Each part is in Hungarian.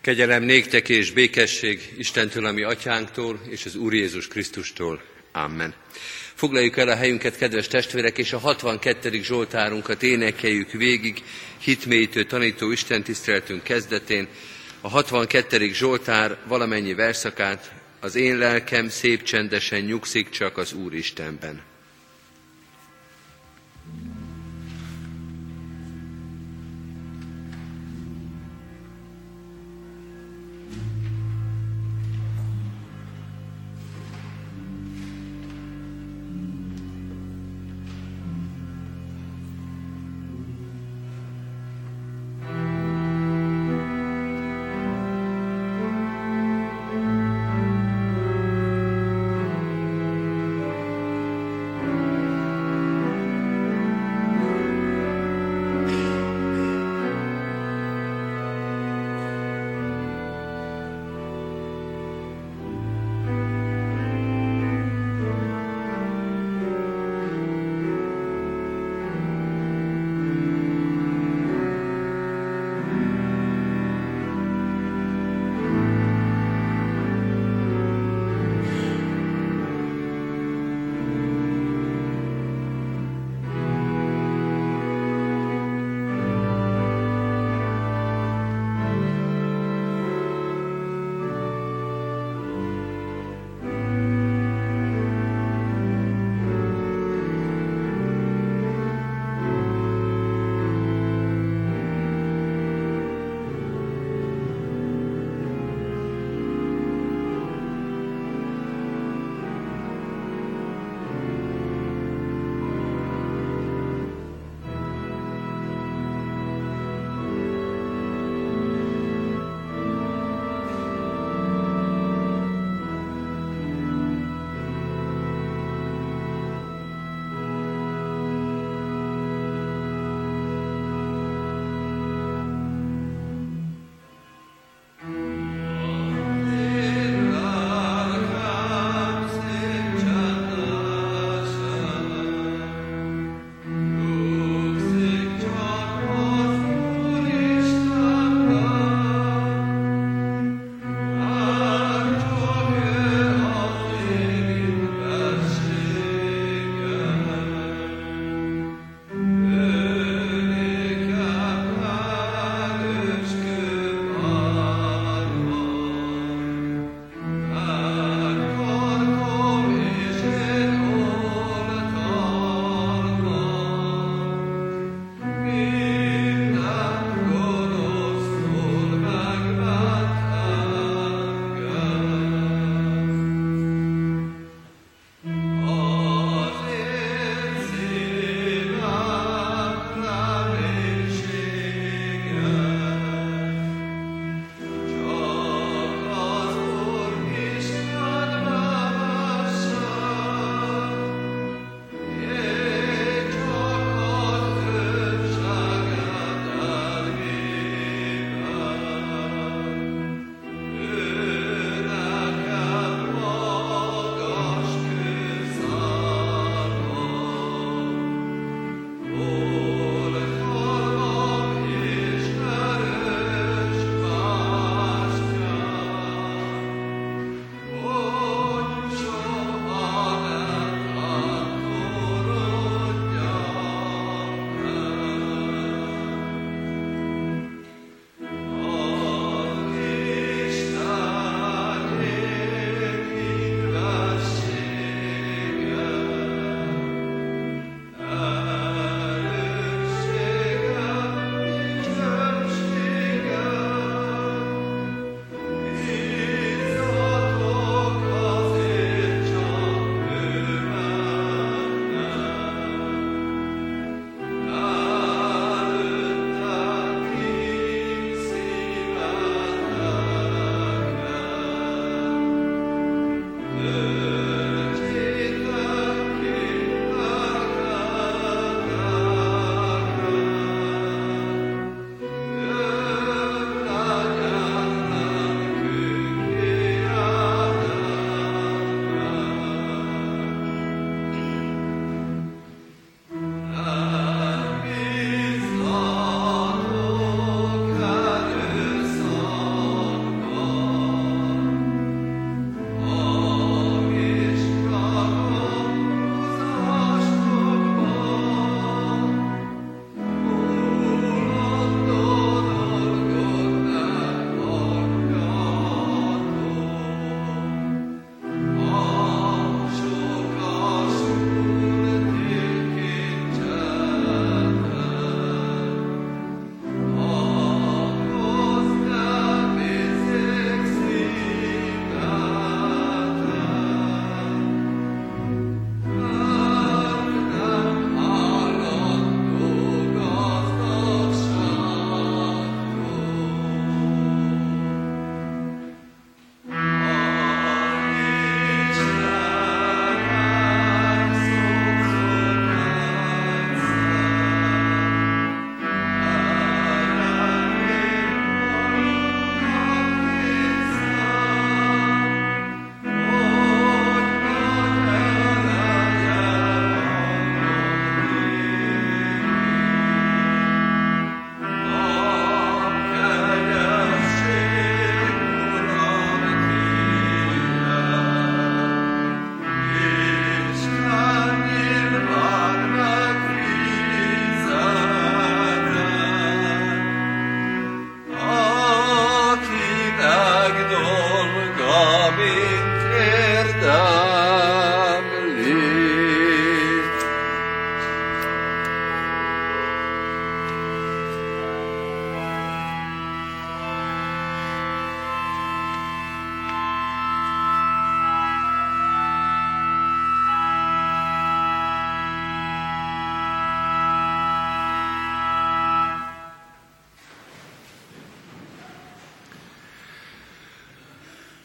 Kegyelem néktek és békesség Istentől, ami atyánktól, és az Úr Jézus Krisztustól. Amen. Foglaljuk el a helyünket, kedves testvérek, és a 62. Zsoltárunkat énekeljük végig, hitmélyítő tanító istentiszteletünk kezdetén. A 62. Zsoltár valamennyi verszakát, az én lelkem szép csendesen nyugszik csak az Úr Istenben.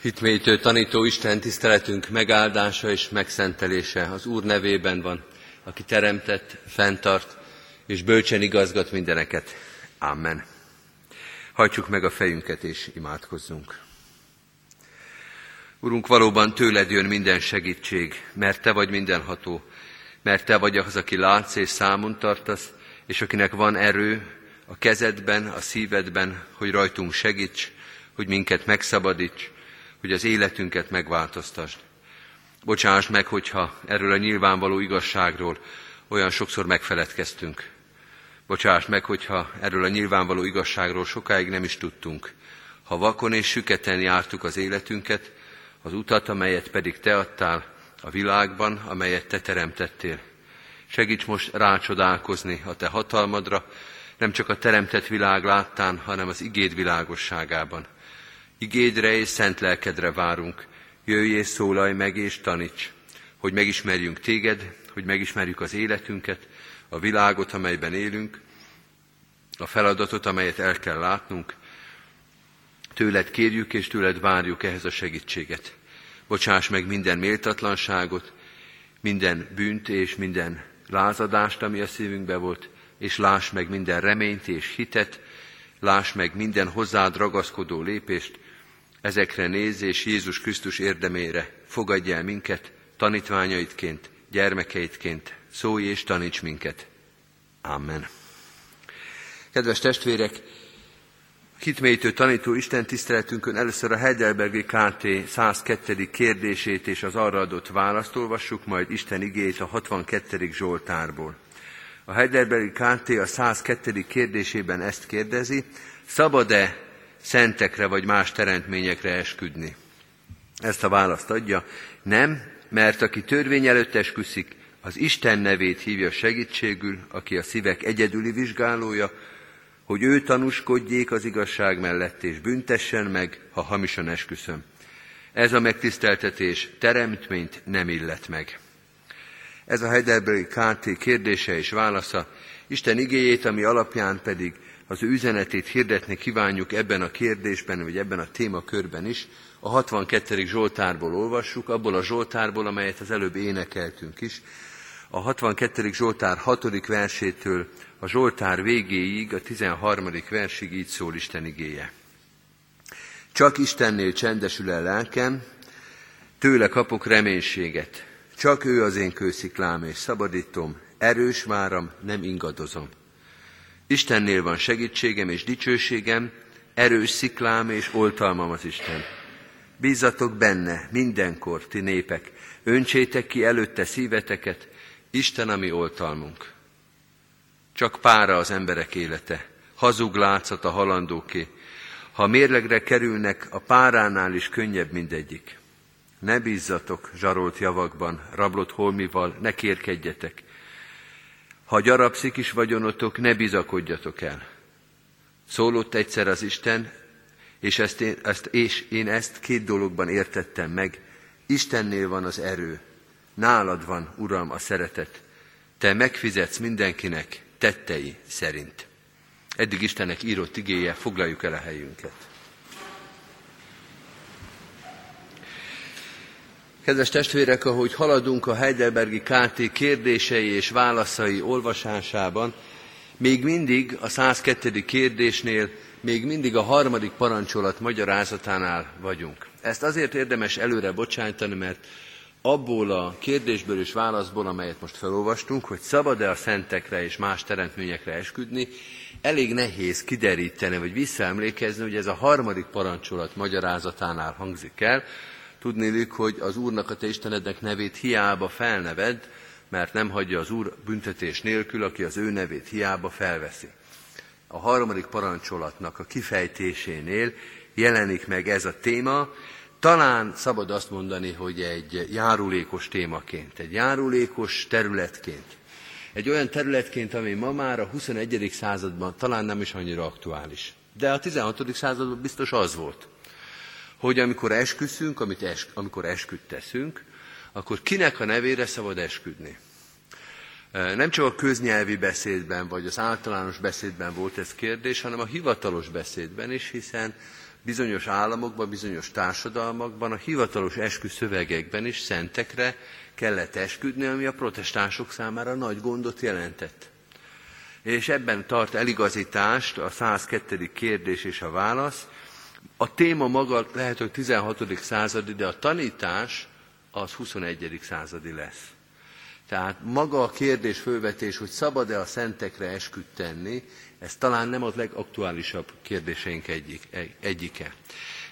Hitmélytő tanító Isten tiszteletünk megáldása és megszentelése az Úr nevében van, aki teremtett, fenntart és bölcsen igazgat mindeneket. Amen. Hajtsuk meg a fejünket és imádkozzunk. Urunk, valóban tőled jön minden segítség, mert Te vagy mindenható, mert Te vagy az, aki látsz és számon tartasz, és akinek van erő a kezedben, a szívedben, hogy rajtunk segíts, hogy minket megszabadíts, hogy az életünket megváltoztasd. Bocsáss meg, hogyha erről a nyilvánvaló igazságról olyan sokszor megfeledkeztünk. Bocsáss meg, hogyha erről a nyilvánvaló igazságról sokáig nem is tudtunk. Ha vakon és süketen jártuk az életünket, az utat, amelyet pedig Te adtál a világban, amelyet Te teremtettél. Segíts most rácsodálkozni a Te hatalmadra, nem csak a teremtett világ láttán, hanem az igéd világosságában. Igédre és szent lelkedre várunk. Jöjj és szólalj meg és taníts, hogy megismerjünk téged, hogy megismerjük az életünket, a világot, amelyben élünk, a feladatot, amelyet el kell látnunk. Tőled kérjük és tőled várjuk ehhez a segítséget. Bocsáss meg minden méltatlanságot, minden bűnt és minden lázadást, ami a szívünkbe volt, és láss meg minden reményt és hitet, láss meg minden hozzád ragaszkodó lépést, ezekre néz és Jézus Krisztus érdemére fogadj el minket, tanítványaidként, gyermekeidként, szólj és taníts minket. Amen. Kedves testvérek, hitmélyítő tanító Isten tiszteletünkön először a Heidelbergi KT 102. kérdését és az arra adott választ olvassuk, majd Isten igét a 62. Zsoltárból. A Heidelbergi KT a 102. kérdésében ezt kérdezi, szabad-e szentekre vagy más teremtményekre esküdni? Ezt a választ adja, nem, mert aki törvény előtt esküszik, az Isten nevét hívja segítségül, aki a szívek egyedüli vizsgálója, hogy ő tanúskodjék az igazság mellett, és büntessen meg, ha hamisan esküszöm. Ez a megtiszteltetés teremtményt nem illet meg. Ez a Heidelbergi KT kérdése és válasza, Isten igéjét, ami alapján pedig az ő üzenetét hirdetni kívánjuk ebben a kérdésben, vagy ebben a témakörben is, a 62. Zsoltárból olvassuk, abból a Zsoltárból, amelyet az előbb énekeltünk is. A 62. Zsoltár 6. versétől a Zsoltár végéig, a 13. versig így szól Isten igéje. Csak Istennél csendesül el lelkem, tőle kapok reménységet. Csak ő az én kősziklám és szabadítom, erős váram, nem ingadozom. Istennél van segítségem és dicsőségem, erős sziklám és oltalmam az Isten. Bízatok benne mindenkor, ti népek, öntsétek ki előtte szíveteket, Isten a mi oltalmunk. Csak pára az emberek élete, hazug látszat a halandóké. Ha mérlegre kerülnek, a páránál is könnyebb mindegyik. Ne bízzatok zsarolt javakban, rablott holmival, ne kérkedjetek. Ha gyarapszik is vagyonotok, ne bizakodjatok el. Szólott egyszer az Isten, és, ezt én, ezt, és én ezt két dologban értettem meg. Istennél van az erő, nálad van, Uram, a szeretet. Te megfizetsz mindenkinek tettei szerint. Eddig Istennek írott igéje, foglaljuk el a helyünket. Kedves testvérek, ahogy haladunk a Heidelbergi KT kérdései és válaszai olvasásában, még mindig a 102. kérdésnél, még mindig a harmadik parancsolat magyarázatánál vagyunk. Ezt azért érdemes előre bocsájtani, mert abból a kérdésből és válaszból, amelyet most felolvastunk, hogy szabad-e a szentekre és más teremtményekre esküdni, elég nehéz kideríteni, vagy visszaemlékezni, hogy ez a harmadik parancsolat magyarázatánál hangzik el. Tudnélik, hogy az Úrnak a te Istenednek nevét hiába felneved, mert nem hagyja az Úr büntetés nélkül, aki az ő nevét hiába felveszi. A harmadik parancsolatnak a kifejtésénél jelenik meg ez a téma, talán szabad azt mondani, hogy egy járulékos témaként, egy járulékos területként. Egy olyan területként, ami ma már a 21. században talán nem is annyira aktuális. De a 16. században biztos az volt, hogy amikor esküszünk, amit es, amikor esküdt teszünk, akkor kinek a nevére szabad esküdni. Nem csak a köznyelvi beszédben, vagy az általános beszédben volt ez kérdés, hanem a hivatalos beszédben is, hiszen bizonyos államokban, bizonyos társadalmakban, a hivatalos esküszövegekben is szentekre kellett esküdni, ami a protestánsok számára nagy gondot jelentett. És ebben tart eligazítást a 102. kérdés és a válasz. A téma maga lehet, hogy 16. századi, de a tanítás az 21. századi lesz. Tehát maga a kérdés fölvetés, hogy szabad-e a szentekre esküt tenni, ez talán nem a legaktuálisabb kérdéseink egyik, egyike.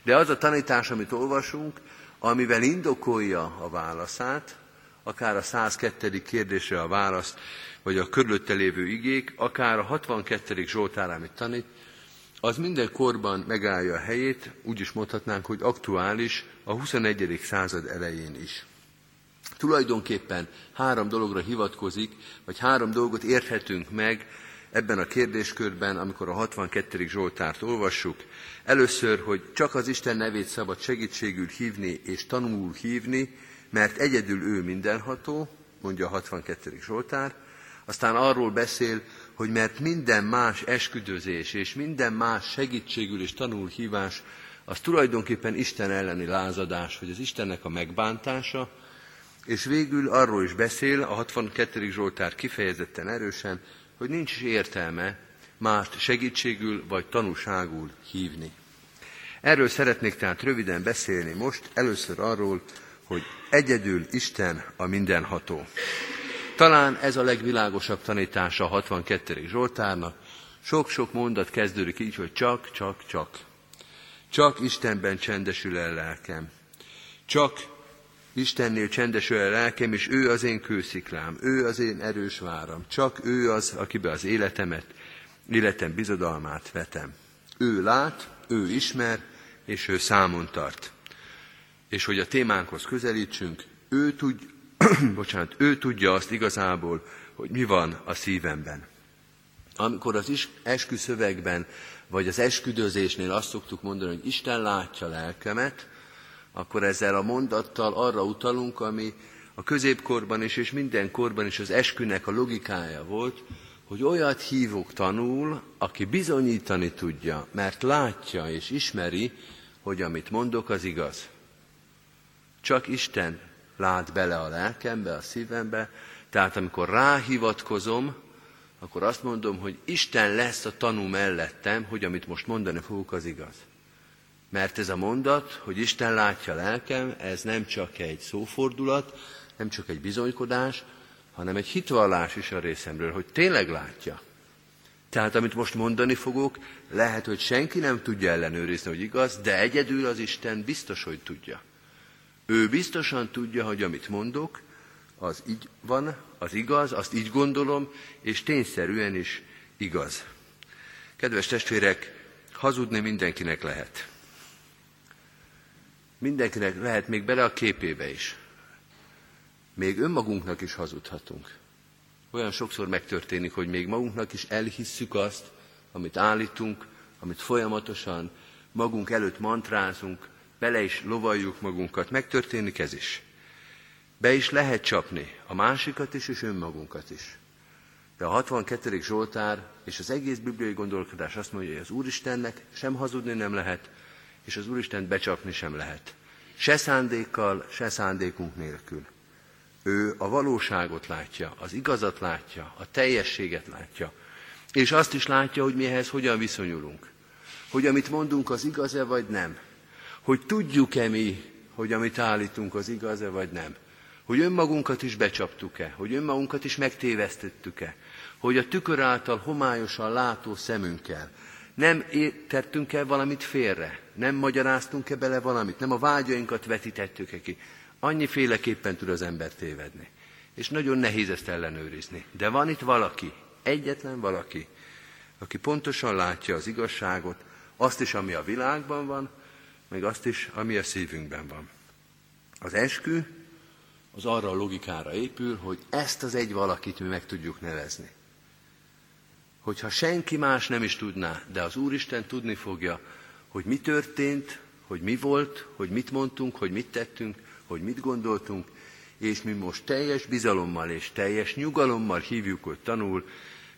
De az a tanítás, amit olvasunk, amivel indokolja a válaszát, akár a 102. kérdésre a választ, vagy a körülötte lévő igék, akár a 62. Zsoltár, amit tanít, az minden korban megállja a helyét, úgy is mondhatnánk, hogy aktuális a 21. század elején is. Tulajdonképpen három dologra hivatkozik, vagy három dolgot érthetünk meg ebben a kérdéskörben, amikor a 62. Zsoltárt olvassuk. Először, hogy csak az Isten nevét szabad segítségül hívni és tanulul hívni, mert egyedül ő mindenható, mondja a 62. Zsoltár. Aztán arról beszél, hogy mert minden más esküdözés és minden más segítségül és tanulhívás, az tulajdonképpen Isten elleni lázadás, vagy az Istennek a megbántása, és végül arról is beszél, a 62. Zsoltár kifejezetten erősen, hogy nincs is értelme mást segítségül vagy tanúságul hívni. Erről szeretnék tehát röviden beszélni most, először arról, hogy egyedül Isten a mindenható. Talán ez a legvilágosabb tanítása a 62. Zsoltárnak. Sok-sok mondat kezdődik így, hogy csak, csak, csak. Csak Istenben csendesül el lelkem. Csak Istennél csendesül el lelkem, és ő az én kősziklám, ő az én erős váram. Csak ő az, akibe az életemet, életem bizodalmát vetem. Ő lát, ő ismer, és ő számon tart. És hogy a témánkhoz közelítsünk, ő, tud, bocsánat, ő tudja azt igazából, hogy mi van a szívemben. Amikor az is, esküszövegben, vagy az esküdözésnél azt szoktuk mondani, hogy Isten látja lelkemet, akkor ezzel a mondattal arra utalunk, ami a középkorban is, és minden korban is az eskünek a logikája volt, hogy olyat hívok tanul, aki bizonyítani tudja, mert látja és ismeri, hogy amit mondok, az igaz. Csak Isten lát bele a lelkembe, a szívembe, tehát amikor ráhivatkozom, akkor azt mondom, hogy Isten lesz a tanú mellettem, hogy amit most mondani fogok, az igaz. Mert ez a mondat, hogy Isten látja lelkem, ez nem csak egy szófordulat, nem csak egy bizonykodás, hanem egy hitvallás is a részemről, hogy tényleg látja. Tehát amit most mondani fogok, lehet, hogy senki nem tudja ellenőrizni, hogy igaz, de egyedül az Isten biztos, hogy tudja. Ő biztosan tudja, hogy amit mondok, az így van, az igaz, azt így gondolom, és tényszerűen is igaz. Kedves testvérek, hazudni mindenkinek lehet. Mindenkinek lehet még bele a képébe is. Még önmagunknak is hazudhatunk. Olyan sokszor megtörténik, hogy még magunknak is elhisszük azt, amit állítunk, amit folyamatosan magunk előtt mantrázunk, bele is lovaljuk magunkat, megtörténik ez is. Be is lehet csapni a másikat is, és önmagunkat is. De a 62. Zsoltár és az egész bibliai gondolkodás azt mondja, hogy az Úristennek sem hazudni nem lehet, és az Úristen becsapni sem lehet. Se szándékkal, se szándékunk nélkül. Ő a valóságot látja, az igazat látja, a teljességet látja, és azt is látja, hogy mi ehhez hogyan viszonyulunk. Hogy amit mondunk, az igaz-e vagy nem. Hogy tudjuk-e mi, hogy amit állítunk, az igaz-e vagy nem. Hogy önmagunkat is becsaptuk-e, hogy önmagunkat is megtévesztettük-e, hogy a tükör által homályosan látó szemünkkel nem tettünk el valamit félre, nem magyaráztunk-e bele valamit, nem a vágyainkat vetítettük-e ki. Annyiféleképpen tud az ember tévedni. És nagyon nehéz ezt ellenőrizni. De van itt valaki, egyetlen valaki, aki pontosan látja az igazságot, azt is, ami a világban van, meg azt is, ami a szívünkben van. Az eskü az arra a logikára épül, hogy ezt az egy valakit mi meg tudjuk nevezni. Hogyha senki más nem is tudná, de az Úristen tudni fogja, hogy mi történt, hogy mi volt, hogy mit mondtunk, hogy mit tettünk, hogy mit gondoltunk, és mi most teljes bizalommal és teljes nyugalommal hívjuk, hogy tanul,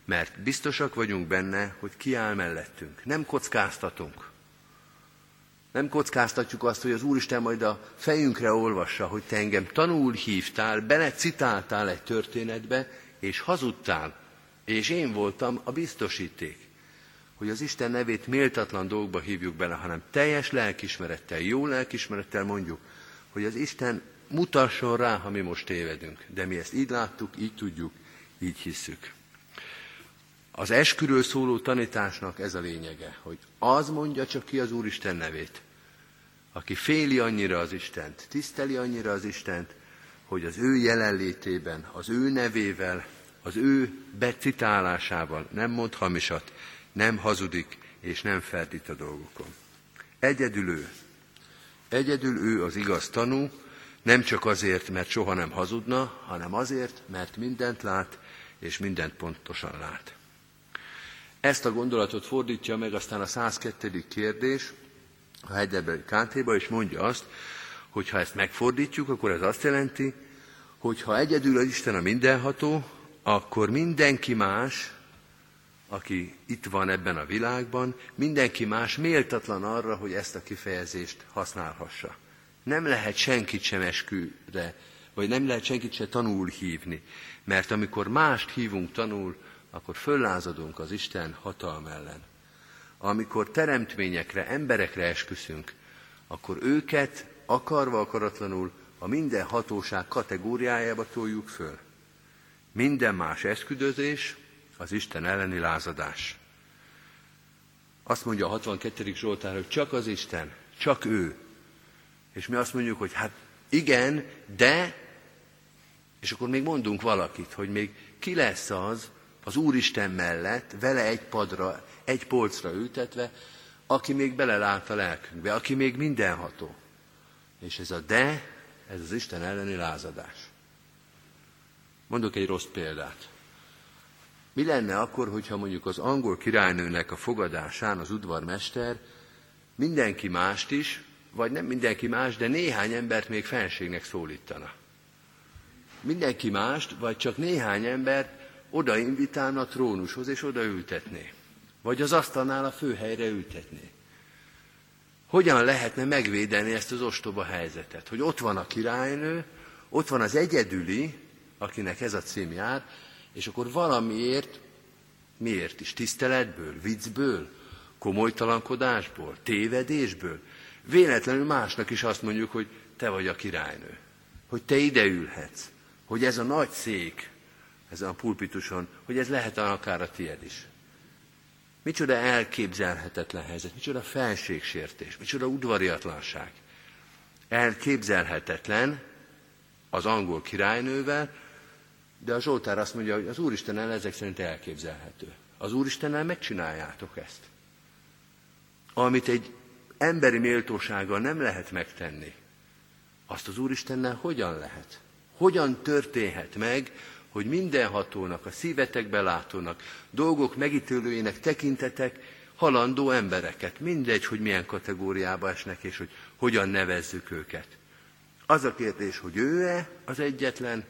mert biztosak vagyunk benne, hogy kiáll mellettünk. Nem kockáztatunk. Nem kockáztatjuk azt, hogy az Úristen majd a fejünkre olvassa, hogy te engem tanul hívtál, belecitáltál egy történetbe, és hazudtál, és én voltam a biztosíték. Hogy az Isten nevét méltatlan dolgokba hívjuk bele, hanem teljes lelkismerettel, jó lelkismerettel mondjuk, hogy az Isten mutasson rá, ha mi most tévedünk. De mi ezt így láttuk, így tudjuk, így hisszük. Az esküről szóló tanításnak ez a lényege, hogy az mondja csak ki az Úristen nevét, aki féli annyira az Istent, tiszteli annyira az Istent, hogy az ő jelenlétében, az ő nevével, az ő becitálásával nem mond hamisat, nem hazudik és nem ferdít a dolgokon. Egyedül ő. Egyedül ő az igaz tanú, nem csak azért, mert soha nem hazudna, hanem azért, mert mindent lát, és mindent pontosan lát. Ezt a gondolatot fordítja meg aztán a 102. kérdés a Heidelberg Kántéba, és mondja azt, hogy ha ezt megfordítjuk, akkor ez azt jelenti, hogy ha egyedül az Isten a mindenható, akkor mindenki más, aki itt van ebben a világban, mindenki más méltatlan arra, hogy ezt a kifejezést használhassa. Nem lehet senkit sem esküre, vagy nem lehet senkit sem tanul hívni, mert amikor mást hívunk tanul, akkor föllázadunk az Isten hatalma ellen. Amikor teremtményekre, emberekre esküszünk, akkor őket akarva akaratlanul a minden hatóság kategóriájába toljuk föl. Minden más esküdözés az Isten elleni lázadás. Azt mondja a 62. Zsoltár, hogy csak az Isten, csak ő. És mi azt mondjuk, hogy hát igen, de, és akkor még mondunk valakit, hogy még ki lesz az, az Úristen mellett, vele egy padra, egy polcra ültetve, aki még belelát a lelkünkbe, aki még mindenható. És ez a de, ez az Isten elleni lázadás. Mondok egy rossz példát. Mi lenne akkor, hogyha mondjuk az angol királynőnek a fogadásán az udvarmester mindenki mást is, vagy nem mindenki más, de néhány embert még felségnek szólítana. Mindenki mást, vagy csak néhány embert oda invitálna a trónushoz, és oda ültetné. Vagy az asztalnál a főhelyre ültetné. Hogyan lehetne megvédeni ezt az ostoba helyzetet? Hogy ott van a királynő, ott van az egyedüli, akinek ez a cím jár, és akkor valamiért, miért is? Tiszteletből, viccből, komolytalankodásból, tévedésből, véletlenül másnak is azt mondjuk, hogy te vagy a királynő, hogy te ide ülhetsz, hogy ez a nagy szék, ezen a pulpituson, hogy ez lehet akár a tied is. Micsoda elképzelhetetlen helyzet, micsoda felségsértés, micsoda udvariatlanság. Elképzelhetetlen az angol királynővel, de a Zsoltár azt mondja, hogy az Úristennel ezek szerint elképzelhető. Az Úristennel megcsináljátok ezt. Amit egy emberi méltósággal nem lehet megtenni, azt az Úristennel hogyan lehet? Hogyan történhet meg, hogy mindenhatónak, a szívetekbe látónak, dolgok megítélőjének tekintetek halandó embereket. Mindegy, hogy milyen kategóriába esnek, és hogy hogyan nevezzük őket. Az a kérdés, hogy ő-e az egyetlen,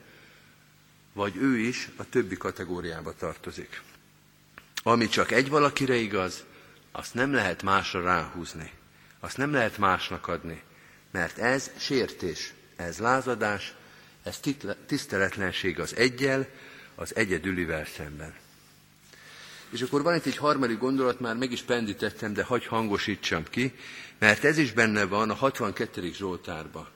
vagy ő is a többi kategóriába tartozik. Ami csak egy valakire igaz, azt nem lehet másra ráhúzni. Azt nem lehet másnak adni, mert ez sértés, ez lázadás, ez tiszteletlenség az egyel, az egyedülivel szemben. És akkor van itt egy harmadik gondolat, már meg is pendítettem, de hagy hangosítsam ki, mert ez is benne van a 62. Zsoltárban.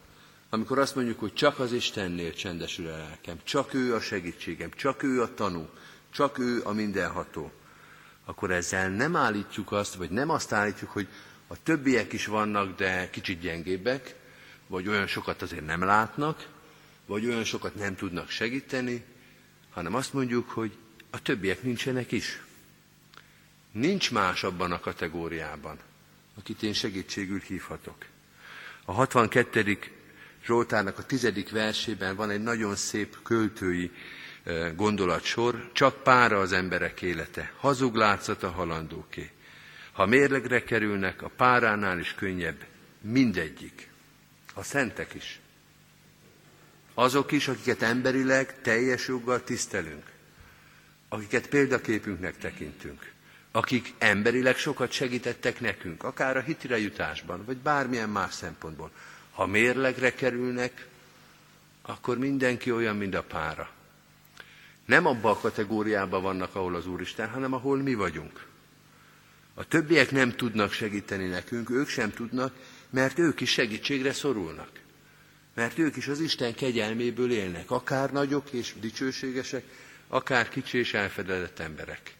Amikor azt mondjuk, hogy csak az Istennél csendesül a lelkem, csak ő a segítségem, csak ő a tanú, csak ő a mindenható, akkor ezzel nem állítjuk azt, vagy nem azt állítjuk, hogy a többiek is vannak, de kicsit gyengébbek, vagy olyan sokat azért nem látnak, vagy olyan sokat nem tudnak segíteni, hanem azt mondjuk, hogy a többiek nincsenek is. Nincs más abban a kategóriában, akit én segítségül hívhatok. A 62. Zsoltárnak a tizedik versében van egy nagyon szép költői gondolatsor, csak pára az emberek élete, hazug látszat a halandóké. Ha mérlegre kerülnek, a páránál is könnyebb mindegyik. A szentek is Azok is, akiket emberileg teljes joggal tisztelünk, akiket példaképünknek tekintünk, akik emberileg sokat segítettek nekünk, akár a hitire jutásban, vagy bármilyen más szempontból. Ha mérlegre kerülnek, akkor mindenki olyan, mint a pára. Nem abba a kategóriában vannak, ahol az Úristen, hanem ahol mi vagyunk. A többiek nem tudnak segíteni nekünk, ők sem tudnak, mert ők is segítségre szorulnak. Mert ők is az Isten kegyelméből élnek, akár nagyok és dicsőségesek, akár kicsi és elfedezett emberek.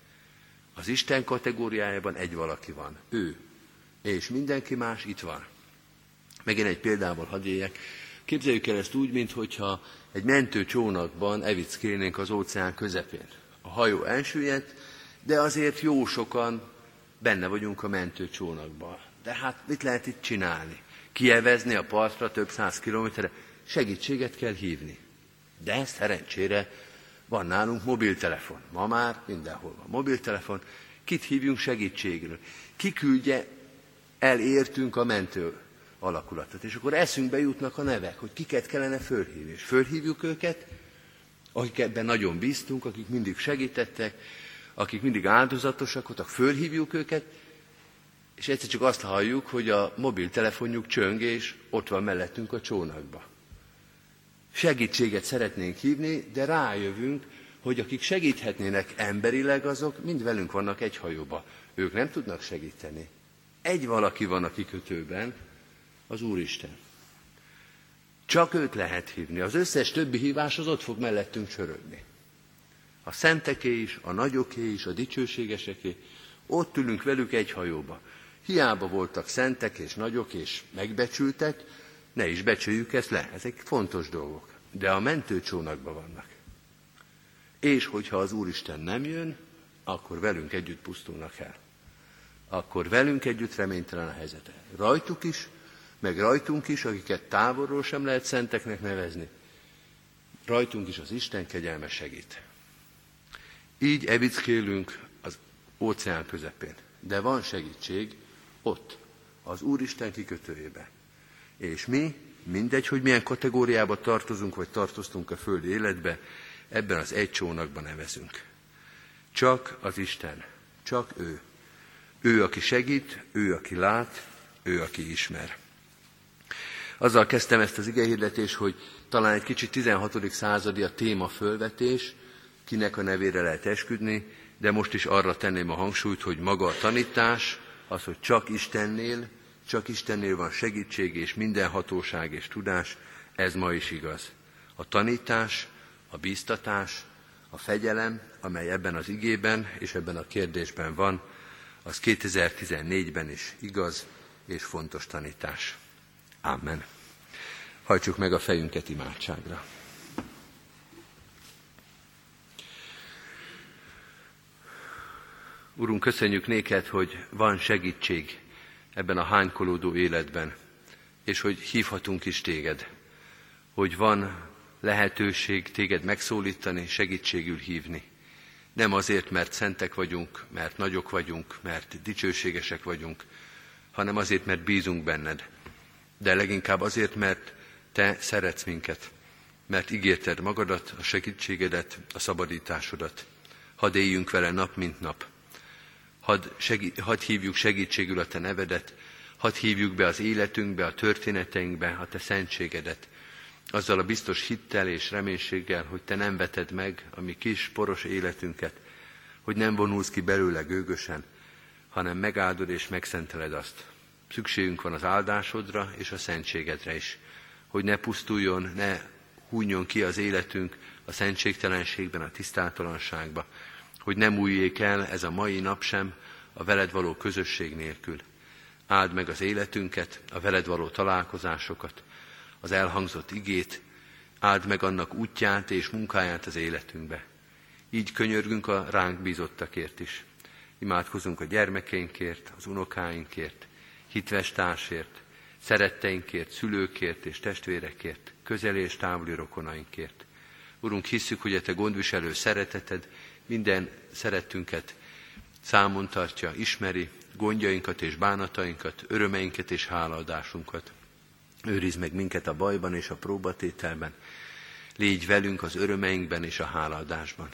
Az Isten kategóriájában egy valaki van, ő, és mindenki más itt van. Megint egy példával hadd éljek. Képzeljük el ezt úgy, mintha egy mentő csónakban evickélnénk az óceán közepén. A hajó elsüllyedt, de azért jó sokan benne vagyunk a mentő csónakban. De hát mit lehet itt csinálni? Kievezni a partra több száz kilométerre, segítséget kell hívni. De szerencsére van nálunk mobiltelefon. Ma már mindenhol van mobiltelefon. Kit hívjunk segítségről? Ki küldje el értünk a mentő alakulatot. És akkor eszünkbe jutnak a nevek, hogy kiket kellene fölhívni. És fölhívjuk őket, akik ebben nagyon bíztunk, akik mindig segítettek, akik mindig áldozatosak voltak, fölhívjuk őket, és egyszer csak azt halljuk, hogy a mobiltelefonjuk csöng, és ott van mellettünk a csónakba. Segítséget szeretnénk hívni, de rájövünk, hogy akik segíthetnének emberileg, azok mind velünk vannak egy hajóba. Ők nem tudnak segíteni. Egy valaki van a kikötőben, az Úristen. Csak őt lehet hívni. Az összes többi hívás az ott fog mellettünk csörögni. A szenteké is, a nagyoké is, a dicsőségeseké. Ott ülünk velük egy hajóba. Hiába voltak szentek és nagyok és megbecsültek, ne is becsüljük ezt le, ezek fontos dolgok. De a mentőcsónakban vannak. És hogyha az Úristen nem jön, akkor velünk együtt pusztulnak el. Akkor velünk együtt reménytelen a helyzete. Rajtuk is, meg rajtunk is, akiket távolról sem lehet szenteknek nevezni, rajtunk is az Isten kegyelme segít. Így evickélünk az óceán közepén. De van segítség ott, az Úristen kikötőjébe. És mi, mindegy, hogy milyen kategóriába tartozunk, vagy tartoztunk a földi életbe, ebben az egy csónakban nevezünk. Csak az Isten, csak ő. Ő, aki segít, ő, aki lát, ő, aki ismer. Azzal kezdtem ezt az igehirdetést, hogy talán egy kicsit 16. századi a téma fölvetés, kinek a nevére lehet esküdni, de most is arra tenném a hangsúlyt, hogy maga a tanítás, az, hogy csak Istennél, csak Istennél van segítség és minden hatóság és tudás, ez ma is igaz. A tanítás, a bíztatás, a fegyelem, amely ebben az igében és ebben a kérdésben van, az 2014-ben is igaz és fontos tanítás. Amen. Hajtsuk meg a fejünket imádságra. Urunk, köszönjük néked, hogy van segítség ebben a hánykolódó életben, és hogy hívhatunk is téged, hogy van lehetőség téged megszólítani, segítségül hívni. Nem azért, mert szentek vagyunk, mert nagyok vagyunk, mert dicsőségesek vagyunk, hanem azért, mert bízunk benned. De leginkább azért, mert te szeretsz minket, mert ígérted magadat, a segítségedet, a szabadításodat. Hadd éljünk vele nap, mint nap hadd, segí- hadd hívjuk segítségül a Te nevedet, hadd hívjuk be az életünkbe, a történeteinkbe a Te szentségedet, azzal a biztos hittel és reménységgel, hogy Te nem veted meg a mi kis, poros életünket, hogy nem vonulsz ki belőle gőgösen, hanem megáldod és megszenteled azt. Szükségünk van az áldásodra és a szentségedre is, hogy ne pusztuljon, ne hújjon ki az életünk a szentségtelenségben, a tisztátalanságba, hogy nem újjék el ez a mai nap sem a veled való közösség nélkül. Áld meg az életünket, a veled való találkozásokat, az elhangzott igét, áld meg annak útját és munkáját az életünkbe. Így könyörgünk a ránk bízottakért is. Imádkozunk a gyermekeinkért, az unokáinkért, hitves társért, szeretteinkért, szülőkért és testvérekért, közeli és távoli rokonainkért. Urunk, hisszük, hogy a Te gondviselő szereteted minden szerettünket számon tartja, ismeri gondjainkat és bánatainkat, örömeinket és hálaadásunkat. Őriz meg minket a bajban és a próbatételben, Légy velünk az örömeinkben és a hálaadásban.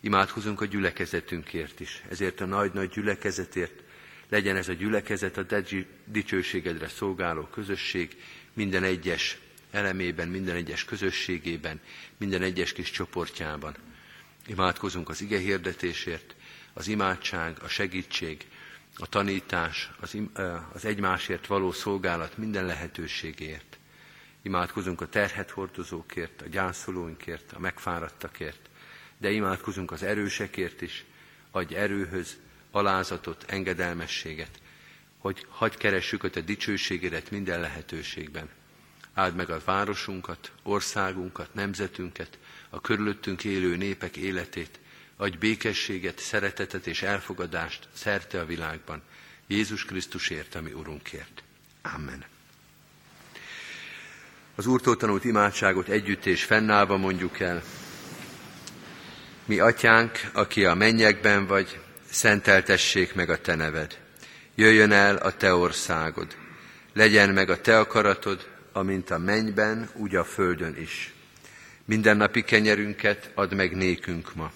Imádkozunk a gyülekezetünkért is, ezért a nagy-nagy gyülekezetért, legyen ez a gyülekezet a dicsőségedre szolgáló közösség minden egyes elemében, minden egyes közösségében, minden egyes kis csoportjában. Imádkozunk az ige hirdetésért, az imádság, a segítség, a tanítás, az, az egymásért való szolgálat minden lehetőségért. Imádkozunk a terhet hordozókért, a gyászolóinkért, a megfáradtakért, de imádkozunk az erősekért is, adj erőhöz, alázatot, engedelmességet, hogy hagy keressük a te dicsőségedet minden lehetőségben. Áld meg a városunkat, országunkat, nemzetünket, a körülöttünk élő népek életét, adj békességet, szeretetet és elfogadást szerte a világban, Jézus Krisztusért, ami Urunkért. Amen. Az Úrtól tanult imádságot együtt és fennállva mondjuk el. Mi atyánk, aki a mennyekben vagy, szenteltessék meg a te neved. Jöjjön el a te országod. Legyen meg a te akaratod, amint a mennyben, úgy a földön is. Mindennapi kenyerünket add meg nékünk ma,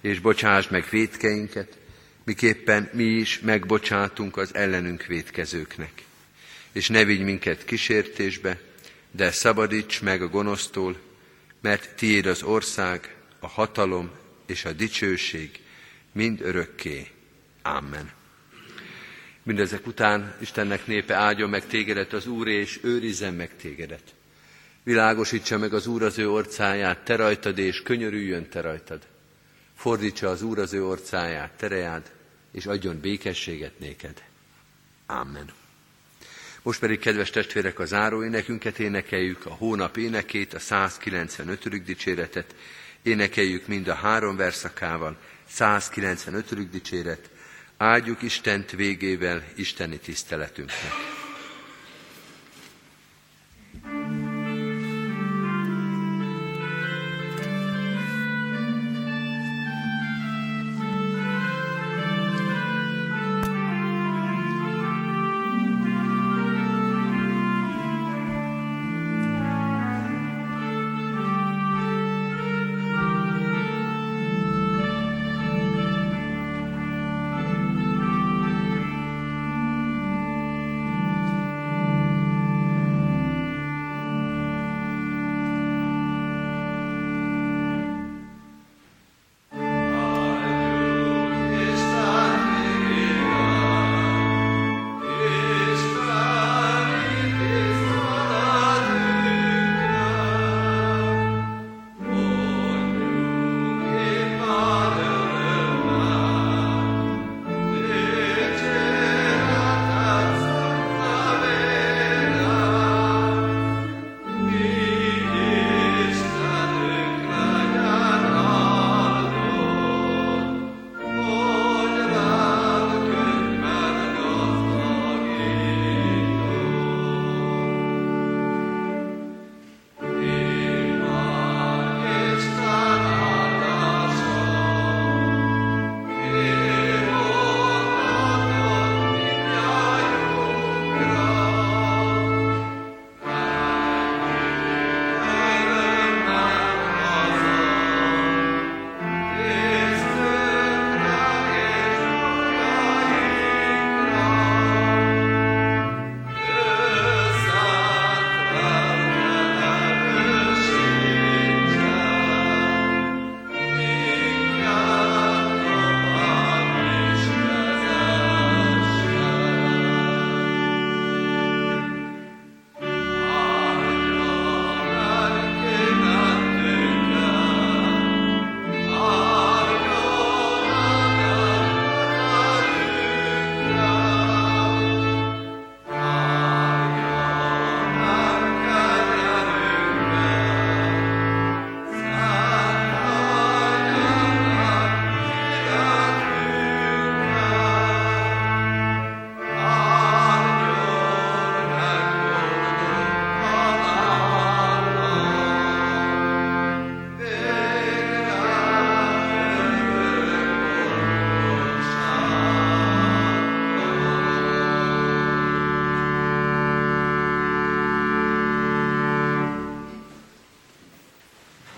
és bocsáss meg védkeinket, miképpen mi is megbocsátunk az ellenünk védkezőknek. És ne vigy minket kísértésbe, de szabadíts meg a gonosztól, mert tiéd az ország, a hatalom és a dicsőség mind örökké. Amen. Mindezek után Istennek népe áldjon meg tégedet az Úr, és őrizzen meg tégedet. Világosítsa meg az Úr az ő orcáját, te rajtad, és könyörüljön te rajtad. Fordítsa az Úr az ő orcáját, terejád, és adjon békességet néked. Amen. Most pedig, kedves testvérek, a záró énekünket énekeljük, a hónap énekét, a 195. dicséretet, énekeljük mind a három verszakával, 195. dicséret, áldjuk Istent végével Isteni tiszteletünknek.